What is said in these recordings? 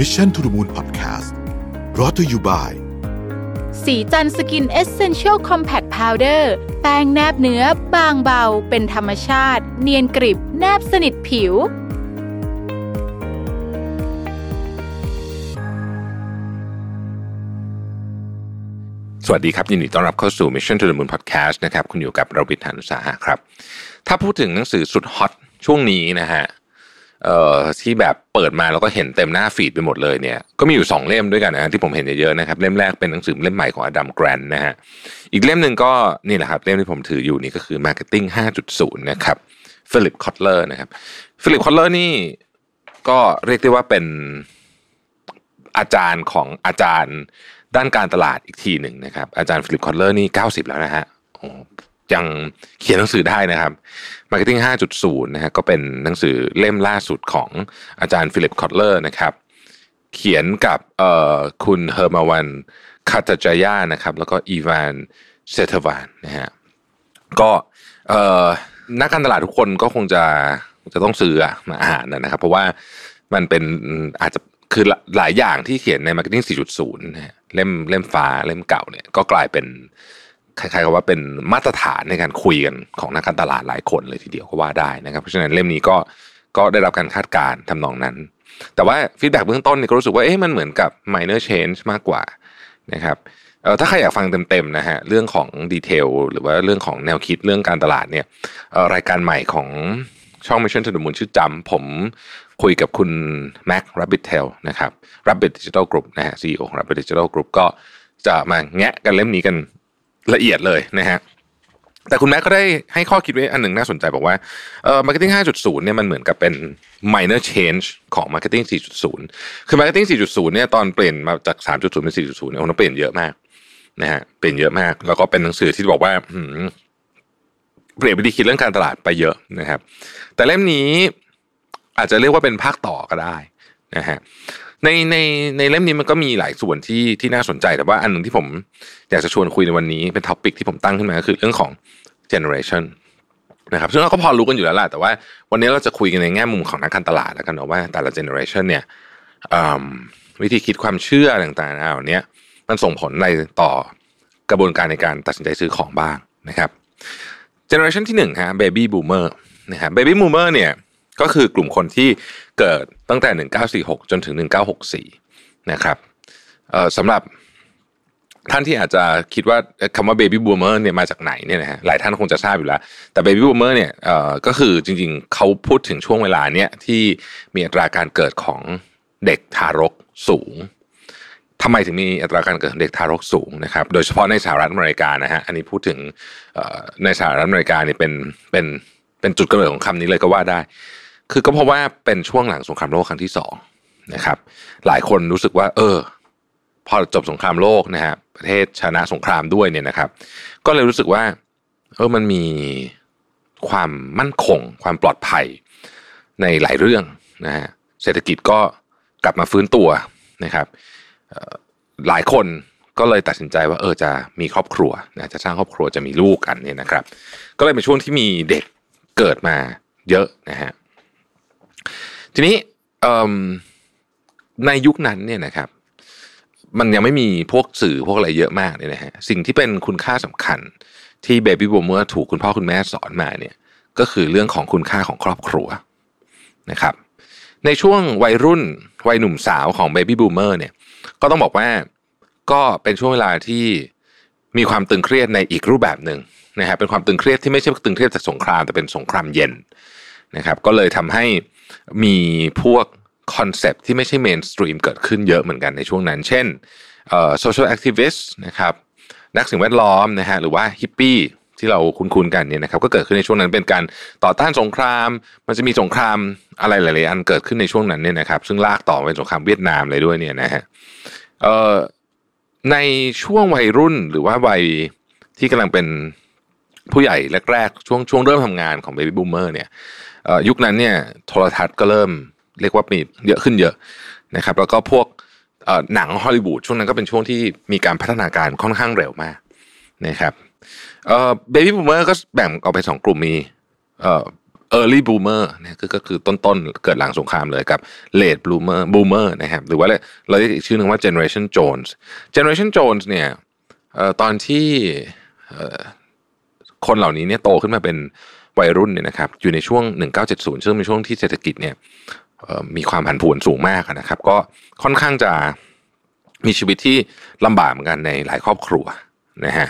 Mission to the Moon Podcast รอ t ธออยู่บ่ายสีจันสกินเอเซนเชียลคอมแพคพาวเดอร์แป้งแนบเนื้อบางเบา เป็นธรรมชาติ เนียนกริบ แนบสนิทผิว สวัสดีครับ ยินดีต้อนรับเข้าสู่ Mission to the Moon Podcast นะครับ คุณอยู่กับเราบิทานุสาหะครับ ถ้าพูดถึงหนังสือสุดฮอตช่วงนี้นะฮะ เอ่อที่แบบเปิดมาแล้วก็เห็นเต็มหน้าฟีดไปหมดเลยเนี่ยก็มีอยู่สองเล่มด้วยกันนะที่ผมเห็นเยอะๆนะครับ เล่มแรกเป็นหนังสือเล่มใหม่ของ Adam Grant นะฮะอีกเล่มหนึ่งก็นี่แหละครับ เล่มที่ผมถืออยู่นี่ก็คือ Marketing 5.0 นะครับ Philip Kotler นะครับ Philip Kotler นี่ก็เรียกได้ว่าเป็นอาจารย์ของอาจารย์ด้านการตลาดอีกทีหนึ่งนะครับ อาจารย์ Philip Kotler นี่ 90 แล้วนะฮะ ยังเขียนหนังสือได้นะครับ Marketing 5.0นะฮะก็เป็นหนังสือเล่มล่าสุดของอาจารย์ Philip Kotler นะครับ เขียนกับเอ่อคุณ Hermawan Kartajaya นะครับ แล้วก็ Iwan Setiawan นะฮะก็เอ่อนักการตลาดทุกคนก็คงจะจะต้องซื้อมาอ่านนะครับ เพราะว่ามันเป็นอาจจะคือหลายอย่างที่เขียนใน Marketing 4.0นะฮะเล่มเล่มฟ้าเล่มเก่าเนี่ยก็กลายเป็น คล้ายๆกับว่าเป็นมาตรฐานในการคุยกันของนักการตลาดหลายคนเลยทีเดียวก็ว่าได้นะครับ เพราะฉะนั้นเล่มนี้ก็ก็ได้รับการคาดการณ์ทำนองนั้น แต่ว่า feedback เบื้องต้นเนี่ยก็รู้สึกว่าเอ๊ะมันเหมือนกับ minor change มากกว่านะครับเออถ้าใครอยากฟังเต็มๆนะฮะเรื่องของ detail หรือว่าเรื่องของแนวคิดเรื่องการตลาดเนี่ยรายการใหม่ของช่อง Mission to the Moon ชื่อจำผมคุยกับคุณ Mac Rabbit Tail นะครับ Rabbit Digital Group นะฮะ CEO ของ Rabbit Digital Group ก็จะมาแงะกันเล่มนี้กัน ละเอียดเลยนะฮะแต่คุณแม็กก็ได้ให้ข้อคิดไว้อันหนึ่งน่าสนใจบอกว่าเอ่อ marketing 5.0 เนี่ยมันเหมือนกับเป็น minor change ของ marketing 4.0 คือ marketing 4.0 เนี่ยตอนเปลี่ยนมาจาก 3.0 เป็น 4.0 เนี่ยมันเปลี่ยนเยอะมากนะฮะเปลี่ยนเยอะมาก แล้วก็เป็นหนังสือที่บอกว่าเปลี่ยนวิธีคิดเรื่องการตลาดไปเยอะนะครับ แต่เล่มนี้อาจจะเรียกว่าเป็นภาคต่อก็ได้นะฮะ ในในในเล่มนี้มันก็มีหลายส่วนที่ที่น่าสนใจแต่ว่าอันหนึ่งที่ผมอยากจะชวนคุยในวันนี้เป็นท็อปิกที่ผมตั้งขึ้นมาก็คือเรื่องของ generation นะครับซึ่งเราก็พอรู้กันอยู่แล้วแหละแต่ว่าวันนี้เราจะคุยกันในแง่มุมของนักการตลาดแล้วกันเนาะว่าแต่ละ generation เนี่ยวิธีคิดความเชื่อต่างๆเหล่านี้มันส่งผลอะไรต่อกระบวนการในการตัดสินใจซื้อของบ้างนะครับ generation ที่หนึ่งฮะ baby boomer นะฮะ baby boomer เนี่ย ก็คือกลุ่มคนที่เกิดตั้งแต่ 1946 จนถึง 1964 นะครับสำหรับท่านที่อาจจะคิดว่าคำว่า baby boomer เนี่ยมาจากไหนเนี่ยนะฮะหลายท่านคงจะทราบอยู่แล้ว แต่ baby boomer เนี่ยก็คือจริงๆเขาพูดถึงช่วงเวลาเนี้ยที่มีอัตราการเกิดของเด็กทารกสูงทำไมถึงมีอัตราการเกิดของเด็กทารกสูงนะครับ โดยเฉพาะในสหรัฐอเมริกานะฮะอันนี้พูดถึงในสหรัฐอเมริกาเนี่ยเป็นเป็นเป็นจุดกำเนิดของคำนี้เลยก็ว่าได้ คือก็เพราะว่าเป็นช่วงหลังสงครามโลกครั้งที่สองนะครับ หลายคนรู้สึกว่า เออ พอจบสงครามโลกนะฮะประเทศชนะสงครามด้วยเนี่ยนะครับ ก็เลยรู้สึกว่า เออมันมีความมั่นคง ความปลอดภัยในหลายเรื่องนะฮะเศรษฐกิจก็กลับมาฟื้นตัวนะครับหลายคนก็เลยตัดสินใจว่าเออจะมีครอบครัวนะจะสร้างครอบครัวจะมีลูกกันเนี่ยนะครับ ก็เลยเป็นช่วงที่มีเด็กเกิดมาเยอะนะฮะ ทีนี้ในยุคนั้นเนี่ยนะครับ มันยังไม่มีพวกสื่อพวกอะไรเยอะมากเนี่ยนะฮะสิ่งที่เป็นคุณค่าสำคัญที่เบบี้บูมเมอร์ถูกคุณพ่อคุณแม่สอนมาเนี่ย ก็คือเรื่องของคุณค่าของครอบครัวนะครับ ในช่วงวัยรุ่นวัยหนุ่มสาวของ Baby Boomer เนี่ย ก็ต้องบอกว่าก็เป็นช่วงเวลาที่มีความตึงเครียดในอีกรูปแบบหนึ่งนะฮะเป็นความตึงเครียดที่ไม่ใช่ตึงเครียดจากสงครามแต่เป็นสงครามเย็นนะครับ ก็เลยทำให้ มีพวก concept ที่ไม่ใช่ mainstream เกิดขึ้นเยอะเหมือนกันในช่วงนั้น เช่นเอ่อ social activist นะครับนักสิ่งแวดล้อมนะฮะหรือว่าฮิปปี้ที่เราคุ้นๆกันเนี่ยนะครับก็เกิดขึ้นในช่วงนั้นเป็นการต่อต้านสงคราม มันจะมีสงครามอะไรหลายๆอันเกิดขึ้นในช่วงนั้นเนี่ยนะครับ ซึ่งลากต่อไปสงครามเวียดนามเลยด้วยเนี่ยนะฮะเอ่อในช่วงวัยรุ่นหรือว่าวัยที่กำลังเป็นผู้ใหญ่แรกๆช่วงช่วงเริ่มทำงานของเบบี้บูมเมอร์เนี่ย ยุคนั้นเนี่ยโทรทัศน์ก็เริ่มเรียกว่ามีเยอะขึ้นเยอะนะครับ แล้วก็พวกหนังฮอลลีวูดช่วงนั้นก็เป็นช่วงที่มีการพัฒนาการค่อนข้างเร็วมากนะครับเบบี้บูมเมอร์ก็แบ่งออกไปสองกลุ่มมีเอ early boomer นะคือก็คือต้นๆ เกิดหลังสงครามเลยกับ late boomer boomer นะครับหรือว่าเราเรียกอีกชื่อหนึ่งว่า generation Jones generation Jones เนี่ยตอนที่คนเหล่านี้เนี่ยโตขึ้นมาเป็น วัยรุ่นเนี่ยนะครับอยู่ในช่วง 1970 ซึ่งเป็นช่วงที่เศรษฐกิจเนี่ยมีความผันผวนสูงมากนะครับ ก็ค่อนข้างจะมีชีวิตที่ลำบากเหมือนกันในหลายครอบครัวนะฮะ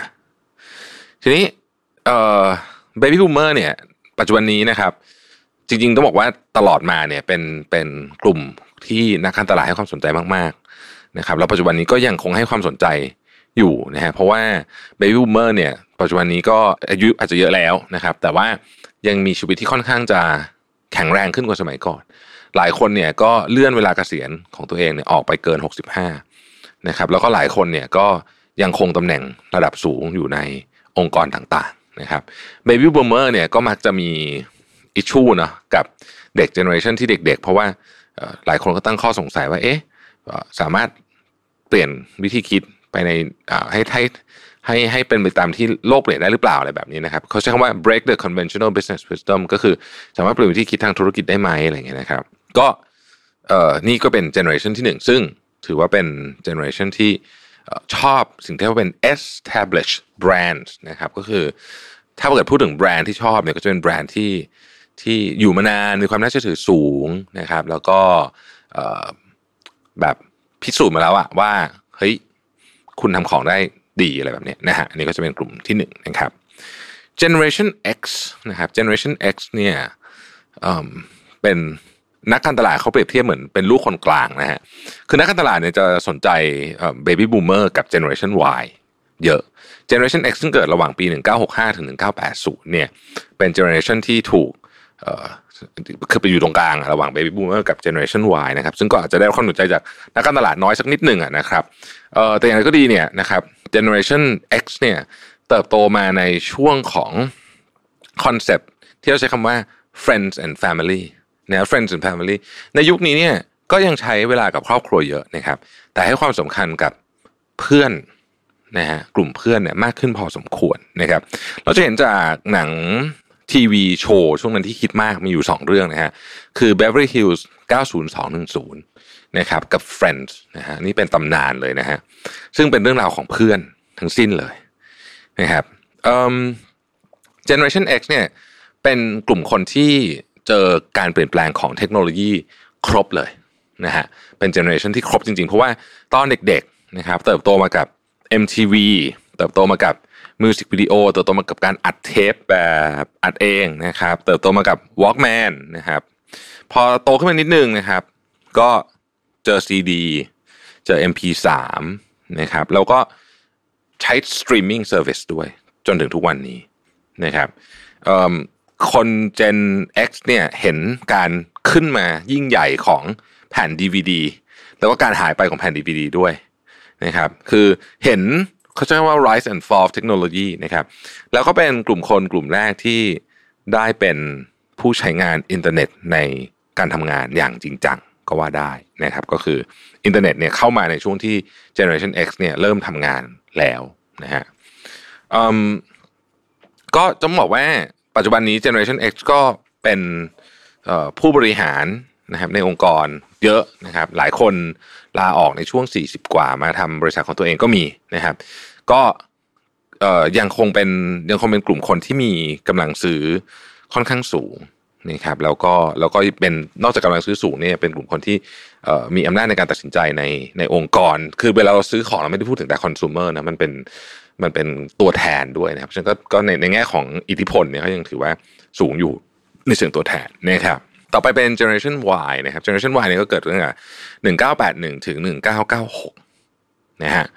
ทีนี้เบบี้บูมเมอร์เนี่ย ปัจจุบันนี้นะครับ จริงๆ ต้องบอกว่าตลอดมาเนี่ยเป็นเป็นกลุ่มที่นักการตลาดให้ความสนใจมากๆนะครับแล้วปัจจุบันนี้ก็ยังคงให้ความสนใจอยู่นะฮะเพราะว่าเบบี้บูมเมอร์เนี่ย ปัจจุบันนี้ก็อายุอาจจะเยอะแล้วนะครับ แต่ว่ายังมีชีวิตที่ค่อนข้างจะแข็งแรงขึ้นกว่าสมัยก่อน หลายคนเนี่ยก็เลื่อนเวลาเกษียณของตัวเองเนี่ยออกไปเกิน 65นะครับ แล้วก็หลายคนเนี่ยก็ยังคงตำแหน่งระดับสูงอยู่ในองค์กรต่างๆนะครับเบบี้บูมเมอร์เนี่ยก็มักจะมี issue นะกับเด็กเจเนอเรชันที่เด็ก ๆ เพราะว่าหลายคนก็ตั้งข้อสงสัยว่าเอ๊ะสามารถเปลี่ยนวิธีคิดไปในให้ให้ ให้ให้เป็นไปตามที่โลกเปลี่ยนได้หรือเปล่าอะไรแบบนี้นะครับเขาใช้คำว่า break the conventional business wisdom ก็คือสามารถเปลี่ยนวิธีคิดทางธุรกิจได้ไหมอะไรเงี้ยนะครับ ก็เอ่อนี่ก็เป็นเจเนอเรชันที่หนึ่งซึ่งถือว่าเป็นเจเนอเรชันที่ชอบสิ่งที่เรียกว่าเป็น established brand นะครับก็คือถ้าเกิดพูดถึงแบรนด์ที่ชอบเนี่ยก็จะเป็นแบรนด์ที่ที่อยู่มานานมีความน่าเชื่อถือสูงนะครับ แล้วก็แบบพิสูจน์มาแล้วอะว่าเฮ้ยคุณทำของได้ ดีอะไรแบบนี้นะฮะอันนี้ก็จะเป็นกลุ่มที่หนึ่งนะครับ generation X นะครับ generation X เนี่ยเป็นนักการตลาดเขาเปรียบเทียบเหมือนเป็นลูกคนกลางนะฮะคือนักการตลาดเนี่ยจะสนใจ baby boomer กับ generation Y เยอะ generation X ซึ่งเกิดระหว่างปี 1965 ถึง 1980 เนี่ยเป็น generation ที่ถูกคือไปอยู่ตรงกลางระหว่าง baby boomer กับ generation Y นะครับซึ่งก็อาจจะได้ความสนใจจากนักการตลาดน้อยสักนิดหนึ่งนะครับแต่อย่างไรก็ดีเนี่ยนะครับ generation X เนี่ยเติบโตมาในช่วงของคอนเซปที่เราใช้คำว่า friends and family นะ friends and family ในยุคนี้เนี่ยก็ยังใช้เวลากับครอบครัวเยอะนะครับ แต่ให้ความสำคัญกับเพื่อนนะฮะกลุ่มเพื่อนเนี่ยมากขึ้นพอสมควรนะครับ เราจะเห็นจากหนังทีวีโชว์ช่วงนั้นที่คิดมากมีอยู่ 2 เรื่องนะฮะคือ Beverly Hills 90210 นะครับกับ Friends นะฮะนี่เป็นตำนานเลยนะฮะซึ่งเป็นเรื่องราวของเพื่อนทั้งสิ้นเลยนะครับเอ่อ Generation X เนี่ยเป็นกลุ่มคนที่เจอการเปลี่ยนแปลงของเทคโนโลยีครบเลยนะฮะเป็นเจเนอเรชันที่ครบจริงๆ เพราะว่าตอนเด็กๆนะครับเติบโตมากับ MTV เติบโตมากับมิวสิกวิดีโอเติบโตมากับการอัดเทปแบบอัดเองนะครับ เติบโตมากับ Walkman นะครับ พอโตขึ้นมานิดนึงนะครับ ก็ เจอ CD เจอ MP3 นะครับแล้วก็ใช้ streaming service ด้วยจนถึงทุกวันนี้นะครับคน Gen X เนี่ยเห็นการขึ้นมายิ่งใหญ่ของแผ่น DVD แล้วก็การหายไปของแผ่น DVD ด้วยนะครับคือเห็นเขาใช้ว่า rise and fall technology นะครับแล้วก็เป็นกลุ่มคนกลุ่มแรกที่ได้เป็นผู้ใช้งานอินเทอร์เน็ตในการทำงานอย่างจริงจัง ก็ว่าได้นะครับ ก็คืออินเทอร์เน็ตเนี่ยเข้ามาในช่วงที่ generation X เนี่ยเริ่มทำงานแล้วนะฮะก็จะบอกว่าปัจจุบันนี้ generation X ก็เป็นผู้บริหารนะครับในองค์กรเยอะนะครับ หลายคนลาออกในช่วง 40 กว่ามาทำบริษัทของตัวเองก็มีนะครับ ก็ยังคงเป็นยังคงเป็นกลุ่มคนที่มีกำลังซื้อค่อนข้างสูง นะครับแล้วก็แล้วก็เป็นนอกจากกำลังซื้อสูงเนี่ยเป็นกลุ่มคนที่มีอำนาจในการตัดสินใจในในองค์กร คือเวลาเราซื้อของเราไม่ได้พูดถึงแต่คอน sumer นะมันเป็นมันเป็นตัวแทนด้วยนะครับฉะนั้นก็ในในแง่ของอิทธิพลเนี่ยเขายังถือว่าสูงอยู่ในเชิงตัวแทนนะครับต่อไปเป็น generation Y นะครับ generation Y เนี่ยก็เกิดตั้งแต่หนึ่งเก้าแปดหนึ่งถึงหนึ่งเก้าเก้าหกนะฮะ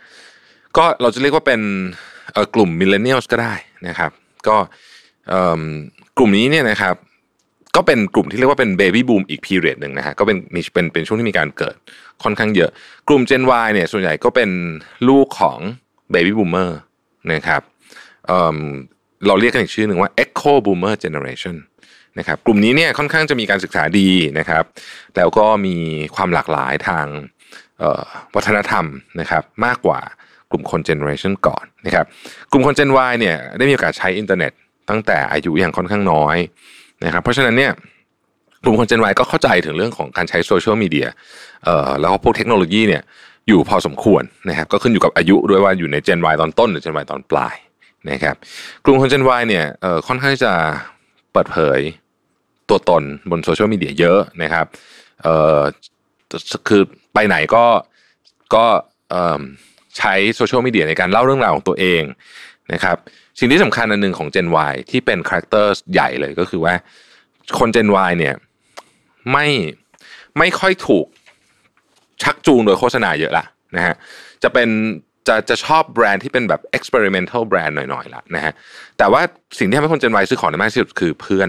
ก็เราจะเรียกว่าเป็นกลุ่ม millennials ก็ได้นะครับ ก็กลุ่มนี้เนี่ยนะครับ ก็เป็นกลุ่มที่เรียกว่าเป็น baby boom อีก period หนึ่งนะฮะก็เป็นมีเป็นเป็นช่วงที่มีการเกิดค่อนข้างเยอะ กลุ่ม Gen Y เนี่ยส่วนใหญ่ก็เป็นลูกของ baby boomer นะครับเราเรียกกันอีกชื่อหนึ่งว่า echo boomer generation นะครับกลุ่มนี้เนี่ยค่อนข้างจะมีการศึกษาดีนะครับ แล้วก็มีความหลากหลายทางวัฒนธรรมนะครับมากกว่ากลุ่มคนเจเนอเรชันก่อนนะครับกลุ่มคน Gen Y เนี่ยได้มีโอกาสใช้อินเทอร์เน็ตตั้งแต่อายุอย่างค่อนข้างน้อย นะครับเพราะฉะนั้นเนี่ยกลุ่มคน Gen Y ก็เข้าใจถึงเรื่องของการใช้โซเชียลมีเดียแล้วก็พวกเทคโนโลยีเนี่ยอยู่พอสมควรนะครับก็ขึ้นอยู่กับอายุด้วยว่าอยู่ใน Gen Y ตอนต้นหรือ Gen Y ตอนปลายนะครับกลุ่มคน Gen Y เนี่ยค่อนข้างจะเปิดเผยตัวตนบนโซเชียลมีเดียเยอะนะครับคือไปไหนก็ก็ใช้โซเชียลมีเดียในการเล่าเรื่องราวของตัวเองนะครับ สิ่งที่สำคัญอันหนึ่งของ Gen Y ที่เป็น character ใหญ่เลยก็คือว่า คน Gen Y เนี่ยไม่ไม่ค่อยถูกชักจูงโดยโฆษณาเยอะละนะฮะจะเป็นจะจะชอบแบรนด์ที่เป็นแบบ experimental แบรนด์หน่อยๆละนะฮะแต่ว่าสิ่งที่ทำให้คน Gen Y ซื้อของได้มากที่สุดคือเพื่อน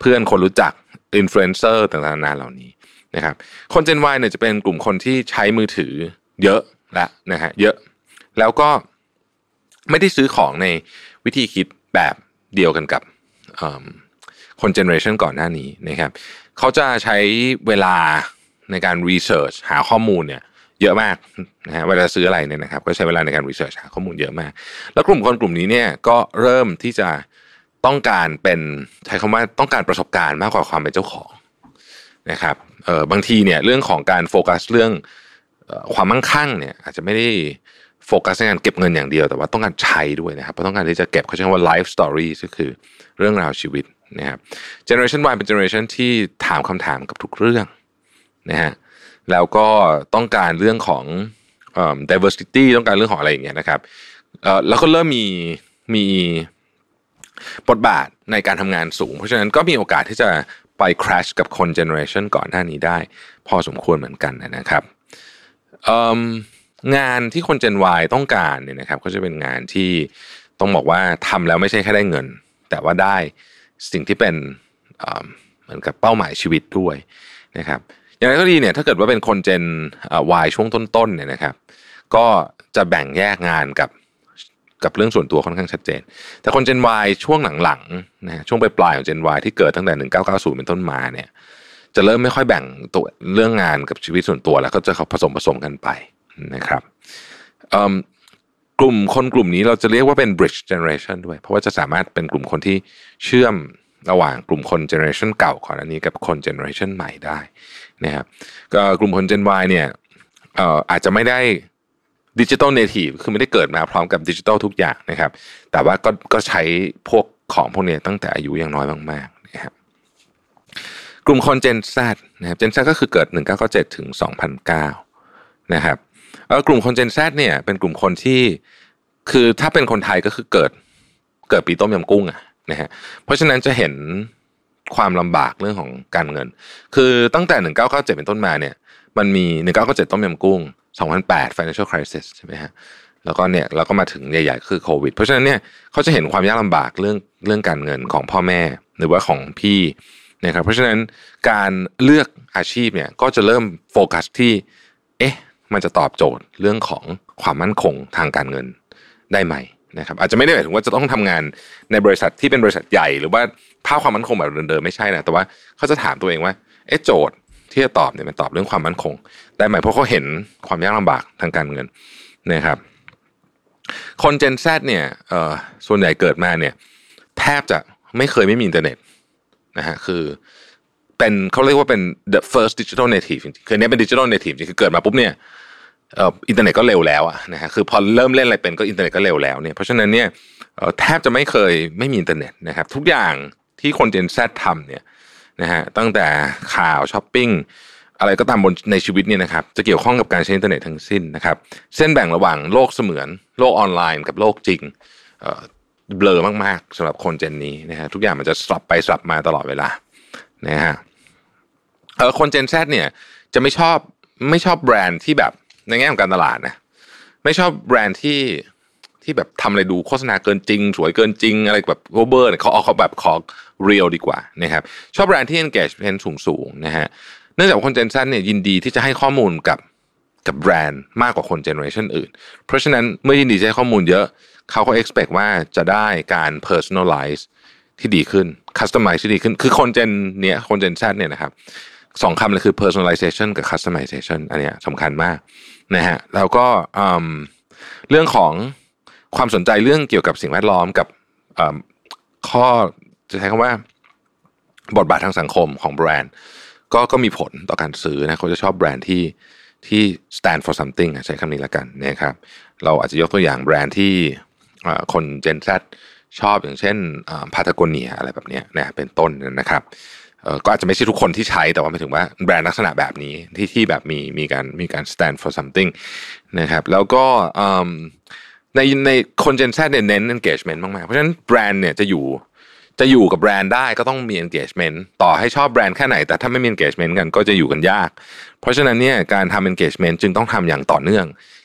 เพื่อนคนรู้จักอินฟลูเอนเซอร์ต่างๆนานาเหล่านี้นะครับคน Gen Y เนี่ยจะเป็นกลุ่มคนที่ใช้มือถือเยอะละนะฮะเยอะ แล้วก็ ไม่ได้ซื้อของในวิธีคิดแบบเดียวกันกับคนเจเนอเรชันก่อนหน้านี้นะครับเขาจะใช้เวลาในการ research หาข้อมูลเนี่ยเยอะมากนะฮะเวลาซื้ออะไรเนี่ยนะครับ ก็ใช้เวลาในการ research หาข้อมูลเยอะมาก แล้วกลุ่มคนกลุ่มนี้เนี่ยก็เริ่มที่จะต้องการเป็นใช้คำว่าต้องการประสบการณ์มากกว่าความเป็นเจ้าของนะครับเออบางทีเนี่ยเรื่องของการโฟกัสเรื่องความมั่งคั่งเนี่ยอาจจะไม่ได้ โฟกัสในการเก็บเงินอย่างเดียว แต่ว่าต้องการใช้ด้วยนะครับเพราะต้องการที่จะเก็บเขาใช้คำว่า life story ก็คือเรื่องราวชีวิตนะครับเจเนอเรชัน Y เป็นเจเนอเรชันที่ถามคำถามกับทุกเรื่องนะฮะแล้วก็ต้องการเรื่องของ diversity ต้องการเรื่องของอะไรอย่างเงี้ยนะครับแล้วก็เริ่มมีมีบทบาทในการทำงานสูง เพราะฉะนั้นก็มีโอกาสที่จะไป clash กับคนเจเนอเรชันก่อนหน้านี้ได้ พอสมควรเหมือนกันนะครับ งานที่คน Gen Y ต้องการเนี่ยนะครับ ก็จะเป็นงานที่ต้องบอกว่าทำแล้วไม่ใช่แค่ได้เงิน แต่ว่าได้สิ่งที่เป็นเหมือนกับเป้าหมายชีวิตด้วยนะครับ อย่างไรก็ดีเนี่ยถ้าเกิดว่าเป็นคน Gen Y ช่วงต้นๆเนี่ยนะครับ ก็จะแบ่งแยกงานกับกับเรื่องส่วนตัวค่อนข้างชัดเจน แต่คน Gen Y ช่วงหลังๆนะช่วงปลายๆของ Gen Y ที่เกิดตั้งแต่ 1990 เป็นต้นมาเนี่ยจะเริ่มไม่ค่อยแบ่งตัวเรื่องงานกับชีวิตส่วนตัวแล้วก็จะผสมผสมกันไป นะครับกลุ่มคนกลุ่มนี้เราจะเรียกว่าเป็น bridge generation ด้วย เพราะว่าจะสามารถเป็นกลุ่มคนที่เชื่อมระหว่างกลุ่มคน generation เก่าก่อนอันนี้กับคน generation ใหม่ได้นะครับก็กลุ่มคน Gen Y เนี่ยอาจจะไม่ได้ digital native คือไม่ได้เกิดมาพร้อมกับดิจิตอลทุกอย่างนะครับ แต่ว่าก็ก็ใช้พวกของพวกนี้ตั้งแต่อายุยังน้อยมากๆนะครับกลุ่มคน Gen Z นะครับ Gen Z ก็คือเกิด 1997 ถึง 2009 นะครับ กลุ่มคน Gen Z เนี่ย เป็นกลุ่มคนที่คือถ้าเป็นคนไทยก็คือเกิดเกิดปีต้มยำกุ้งอะนะฮะเพราะฉะนั้นจะเห็นความลำบากเรื่องของการเงิน คือตั้งแต่ 1997 เป็นต้นมาเนี่ย มันมี 1997 ต้มยำกุ้ง 2008 financial crisis ใช่ไหมฮะ แล้วก็เนี่ยเราก็มาถึงใหญ่ๆคือโควิด เพราะฉะนั้นเนี่ยเขาจะเห็นความยากลำบากเรื่องเรื่องการเงินของพ่อแม่หรือว่าของพี่นะครับ เพราะฉะนั้นการเลือกอาชีพเนี่ยก็จะเริ่มโฟกัสที่ เอ๊ะ มันจะตอบโจทย์เรื่องของความมั่นคงทางการเงินได้ไหมนะครับอาจจะไม่ได้หมายถึงว่าจะต้องทำงานในบริษัทที่เป็นบริษัทใหญ่ หรือว่าภาพความมั่นคงแบบเดิมๆไม่ใช่นะแต่ว่าเขาจะถามตัวเองว่าเอ๊ะโจทย์ที่จะตอบเนี่ยมันตอบเรื่องความมั่นคง ได้ไหมเพราะเขาเห็นความยากลำบากทางการเงินนะครับ คน Gen Z เนี่ยเอ่อส่วนใหญ่เกิดมาเนี่ยแทบจะไม่เคยไม่มีอินเทอร์เน็ตนะฮะคือเป็นเขาเรียกว่าเป็น the first digital native จริงๆคือเนี้ยเป็น digital native จริงคือเกิดมาปุ๊บเนี่ย อินเทอร์เน็ตก็เร็วแล้วอะนะฮะคือพอเริ่มเล่นอะไรเป็นก็อินเทอร์เน็ตก็เร็วแล้วเนี่ยเพราะฉะนั้นเนี่ยแทบจะไม่เคยไม่มีอินเทอร์เน็ตนะครับทุกอย่างที่คน Gen Z ทำเนี่ยนะฮะตั้งแต่ข่าวช้อปปิ้งอะไรก็ตามบนในชีวิตเนี่ยนะครับจะเกี่ยวข้องกับการใช้อินเทอร์เน็ตทั้งสิ้นนะครับเส้นแบ่งระหว่างโลกเสมือน โลกออนไลน์กับโลกจริงเบลอมากๆสำหรับคน Gen นี้นะฮะทุกอย่างมันจะสลับไปสลับมาตลอดเวลานะฮะคน Gen Z เนี่ยจะไม่ชอบไม่ชอบแบรนด์ที่แบบ ในแง่ของการตลาดนะไม่ชอบแบรนด์ที่ที่แบบทำอะไรดูโฆษณาเกินจริง สวยเกินจริง อะไรแบบโอเวอร์เขาเอาเขาแบบขอ real ดีกว่านะครับชอบแบรนด์ที่ engagement สูงสูงนะฮะเนื่องจากคน Gen Z เนี่ยยินดีที่จะให้ข้อมูลกับกับแบรนด์มากกว่าคน generation อื่น เพราะฉะนั้นเมื่อยินดีจะให้ข้อมูลเยอะเขาก็ expect ว่าจะได้การ personalize ที่ดีขึ้น customize ที่ดีขึ้น คือคน Gen เนี้ยคน Gen Z เนี่ยนะครับสองคำเลยคือ personalization กับ customization อันเนี้ยสำคัญมาก นะฮะแล้วก็เรื่องของความสนใจเรื่องเกี่ยวกับสิ่งแวดล้อมกับข้อจะใช้คำว่า บทบาททางสังคมของแบรนด์ ก็ก็มีผลต่อการซื้อนะเขาจะชอบแบรนด์ที่ที่ stand for something ใช้คำนี้และกันนะครับเราอาจจะยกตัวอย่างแบรนด์ที่คน Gen Z ชอบอย่างเช่นพาตาโกเนียอะไรแบบนี้นะเป็นต้นนะครับ ก็อาจจะไม่ใช่ทุกคนที่ใช้แต่ว่าหมายถึงว่าแบรนด์ลักษณะแบบนี้ที่ที่แบบมีมีการมีการ stand for something นะครับแล้วก็ในในคน Gen Z เนี่ยเน้น engagement มากๆ เพราะฉะนั้นแบรนด์เนี่ยจะอยู่จะอยู่กับแบรนด์ได้ก็ต้องมี engagement ต่อให้ชอบแบรนด์แค่ไหน แต่ถ้าไม่มี engagement กันก็จะอยู่กันยาก เพราะฉะนั้นเนี่ยการทำ engagement จึงต้องทำอย่างต่อเนื่อง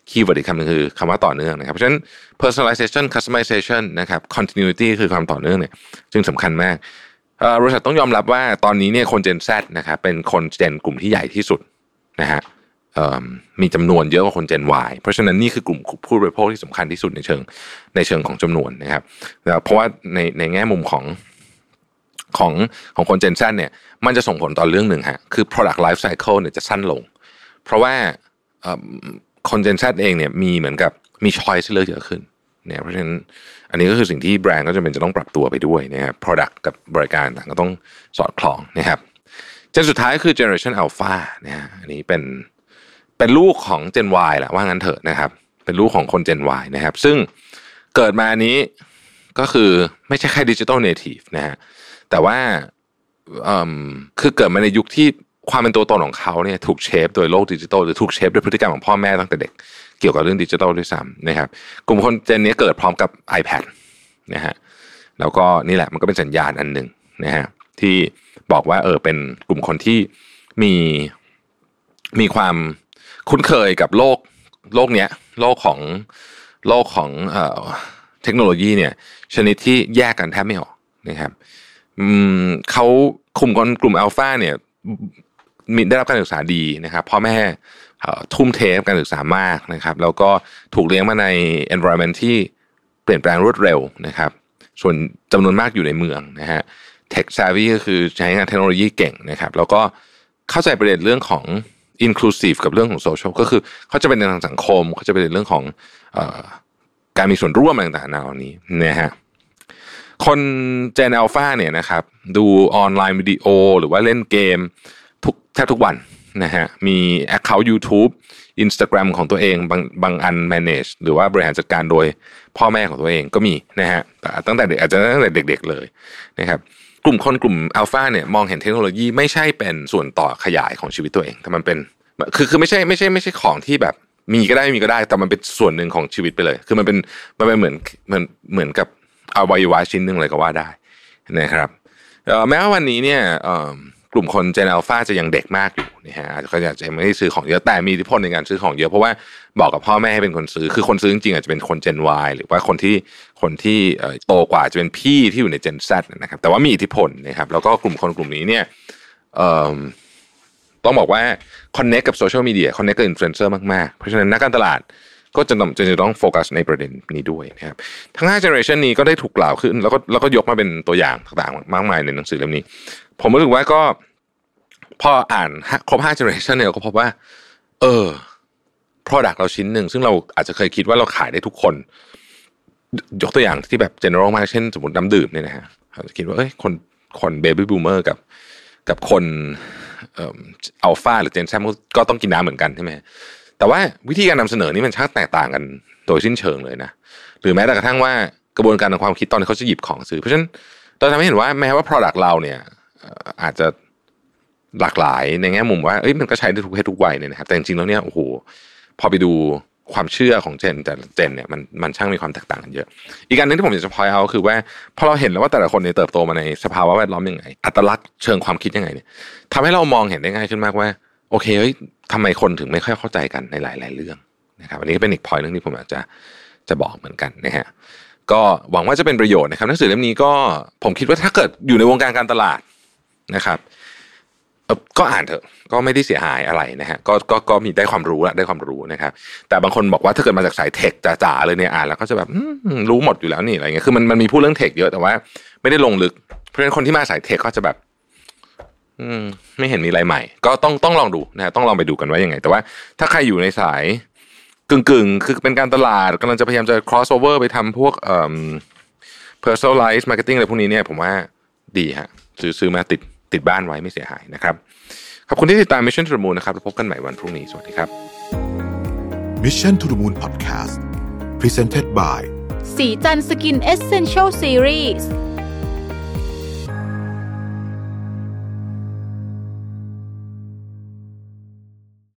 keyword อีกคำนึงคือคำว่าต่อเนื่องนะครับเพราะฉะนั้น personalization customization นะครับ continuity คือความต่อเนื่องเนี่ยจึงสำคัญมาก บริษัทต้องยอมรับว่าตอนนี้เนี่ยคน Gen Z นะครับเป็นคน Gen กลุ่มที่ใหญ่ที่สุดนะฮะมีจำนวนเยอะกว่าคน Gen Y เพราะฉะนั้นนี่คือกลุ่มผู้บริโภคที่สำคัญที่สุดในเชิงในเชิงของจำนวนนะครับเพราะว่าในในแง่มุมของของของคน Gen Z เนี่ยมันจะส่งผลต่อเรื่องหนึ่งฮะคือ product life cycle เนี่ยจะสั้นลง เพราะว่าคน Gen Z เองเนี่ยมีเหมือนกับมี choice เลือกเยอะขึ้น เนี่ยเพราะฉะนั้นอันนี้ก็คือสิ่งที่แบรนด์ก็จะเป็นจะต้องปรับตัวไปด้วยนะครับ product กับบริการต่างก็ต้องสอดคล้องนะครับเจนสุดท้ายคือ generation alpha นะฮะอันนี้เป็นเป็นลูกของ Gen Y แหละว่างั้นเถอะนะครับ เป็นลูกของคน Gen Y นะครับ ซึ่งเกิดมาอันนี้ก็คือไม่ใช่แค่ดิจิทัลเนทีฟนะฮะแต่ว่าคือเกิดมาในยุคที่ความเป็นตัวตนของเขาเนี่ยถูกเชฟโดยโลกดิจิทัลหรือถูกเชฟด้วยพฤติกรรมของพ่อแม่ตั้งแต่เด็ก เกี่ยวกับเรื่องดิจิทัลด้วยซ้ำนะครับ กลุ่มคนเจนนี้เกิดพร้อมกับ iPad นะฮะแล้วก็นี่แหละมันก็เป็นสัญญาณอันหนึ่งนะฮะที่บอกว่าเออเป็นกลุ่มคนที่มีมีความคุ้นเคยกับโลกโลกเนี้ยโลกของโลกของเอ่อเทคโนโลยีเนี่ย ชนิดที่แยกกันแทบไม่ออกนะครับเขาคุมกลุ่มอัลฟาเนี่ยมีได้รับการศึกษาดีนะครับพ่อแม่ ทุ่มเทการศึกษามากนะครับ แล้วก็ถูกเลี้ยงมาใน environment ที่เปลี่ยนแปลงรวดเร็วนะครับ ส่วนจำนวนมากอยู่ในเมืองนะฮะ tech savvy ก็คือใช้งานเทคโนโลยีเก่งนะครับ แล้วก็เข้าใจประเด็นเรื่องของ inclusive กับเรื่องของ social ก็คือเขาจะเป็นในทางสังคมเขาจะเป็นในเรื่องของอการมีส่วนร่วมต่างๆเหล่านี้นะฮะคนเจนอัลฟาเนี่ยนะครับ ดูออนไลน์วิดีโอ หรือว่าเล่นเกมทุกแทบทุกวัน นะฮะมี Account YouTube Instagram ของตัวเองบางบางอัน manage หรือว่าบริหารจัดการโดยพ่อแม่ของตัวเองก็มีนะฮะตั้งแต่เด็กอาจจะตั้งแต่เด็ก ๆ เลยนะครับกลุ่มคนกลุ่มอัลฟาเนี่ยมองเห็นเทคโนโลยีไม่ใช่เป็นส่วนต่อขยายของชีวิตตัวเอง แต่มันเป็นคือคือไม่ใช่ไม่ใช่ไม่ใช่ของที่แบบมีก็ได้มีก็ได้ แต่มันเป็นส่วนหนึ่งของชีวิตไปเลย คือมันเป็นมันเป็นเหมือนเหมือนเหมือนกับอวัยวะชิ้นหนึ่งเลยก็ว่าได้นะครับแม้ว่าวันนี้เนี่ยกลุ่มคน Gen Alpha จะยังเด็กมากอยู่ นะฮะอาจจะจะไม่ได้ซื้อของเยอะแต่มีอิทธิพลในการซื้อของเยอะเพราะว่าบอกกับพ่อแม่ให้เป็นคนซื้อคือคนซื้อจริงๆอาจจะเป็นคนเจน Y หรือว่าคนที่คนที่โตกว่าจะเป็นพี่ที่อยู่ใน Gen Z นะครับ แต่ว่ามีอิทธิพลนะครับแล้วก็กลุ่มคนกลุ่มนี้เนี่ยต้องบอกว่า connect กับโซเชียลมีเดีย connect กับอินฟลูเอนเซอร์มากๆ เพราะฉะนั้นนักการตลาดก็จะต้องจะต้องโฟกัสในประเด็นนี้ด้วยนะครับทั้ง5 generation นี้ก็ได้ถูกกล่าวขึ้น แล้วก็แล้วก็ยกมาเป็นตัวอย่างต่างๆ มากมายในหนังสือเล่มนี้ ผมรู้สึกว่าก็ พออ่านครบ5 generation เนี่ยก็พบว่า เออ product เราชิ้นหนึ่งซึ่งเราอาจจะเคยคิดว่าเราขายได้ทุกคน ยกตัวอย่างที่แบบ general มากเช่น สมมติน้ำดื่มเนี่ยนะฮะเราจะคิดว่าเอ้ยคนคนเบบี้บูมเมอร์กับกับคนอัลฟาหรือเจนแซมก็ต้องกินน้ำเหมือนกันใช่ไหมแต่ว่าวิธีการนำเสนอนี่มันช่างแตกต่างกันโดยสิ้นเชิงเลยนะ หรือแม้แต่กระทั่งว่ากระบวนการทางความคิดตอนที่เขาจะหยิบของซื้อ เพราะฉะนั้นเราทำให้เห็นว่าแม้ว่า Product เราเนี่ยอาจจะ หลากหลายในแง่มุมว่าเอ้ยมันก็ใช้ได้ทุกเพศทุกวัยเนี่ยนะครับแต่จริงๆแล้วเนี่ยโอ้โหพอไปดูความเชื่อของเจนแต่เจนเนี่ยมันมันช่างมีความแตกต่างกันเยอะ อีกการนึงที่ผมอยากจะพอยเอาคือว่าพอเราเห็นแล้วว่าแต่ละคนเนี่ยเติบโตมาในสภาวะแวดล้อมยังไง อัตลักษณ์เชิงความคิดยังไงเนี่ยทำให้เรามองเห็นได้ง่ายขึ้นมากว่า โอเคเฮ้ยทำไมคนถึงไม่ค่อยเข้าใจกันในหลาย ๆ เรื่องนะครับอันนี้ก็เป็นอีกพอยนึงที่ผมอยากจะจะบอกเหมือนกันนะฮะก็หวังว่าจะเป็นประโยชน์นะครับหนังสือเล่มนี้ก็ผมคิดว่าถ้าเกิดอยู่ในวงการการตลาดนะครับ ก็อ่านเถอะก็ไม่ได้เสียหายอะไรนะฮะก็ก็ก็มีได้ความรู้ละได้ความรู้นะครับ แต่บางคนบอกว่าถ้าเกิดมาจากสายเทคจ๋าๆเลยเนี่ยอ่านแล้วก็จะแบบรู้หมดอยู่แล้วนี่อะไรเงี้ยคือมันมันมีพูดเรื่องเทคเยอะแต่ว่า ไม่ได้ลงลึก เพราะฉะนั้นคนที่มาสายเทคก็จะแบบ อืม ไม่เห็นมีอะไรใหม่ ก็ต้องต้องลองดูนะต้องลองไปดูกันว่ายังไง แต่ว่า ถ้าใครอยู่ในสายกึ่งกึ่งคือเป็นการตลาดกำลังจะพยายามจะ cross over ไปทำพวกเอ่อ personalized marketing อะไรพวกนี้เนี่ย ผมว่าดีฮะซื้อซื้อมาติด ติดบ้านไว้ไม่เสียหายนะครับ ขอบคุณที่ติดตาม Mission to the Moon นะครับแล้วพบกันใหม่วันพรุ่งนี้ สวัสดีครับ Mission to the Moon Podcast Presented by สีจันสกินเอเซนเช l ลซีรีส์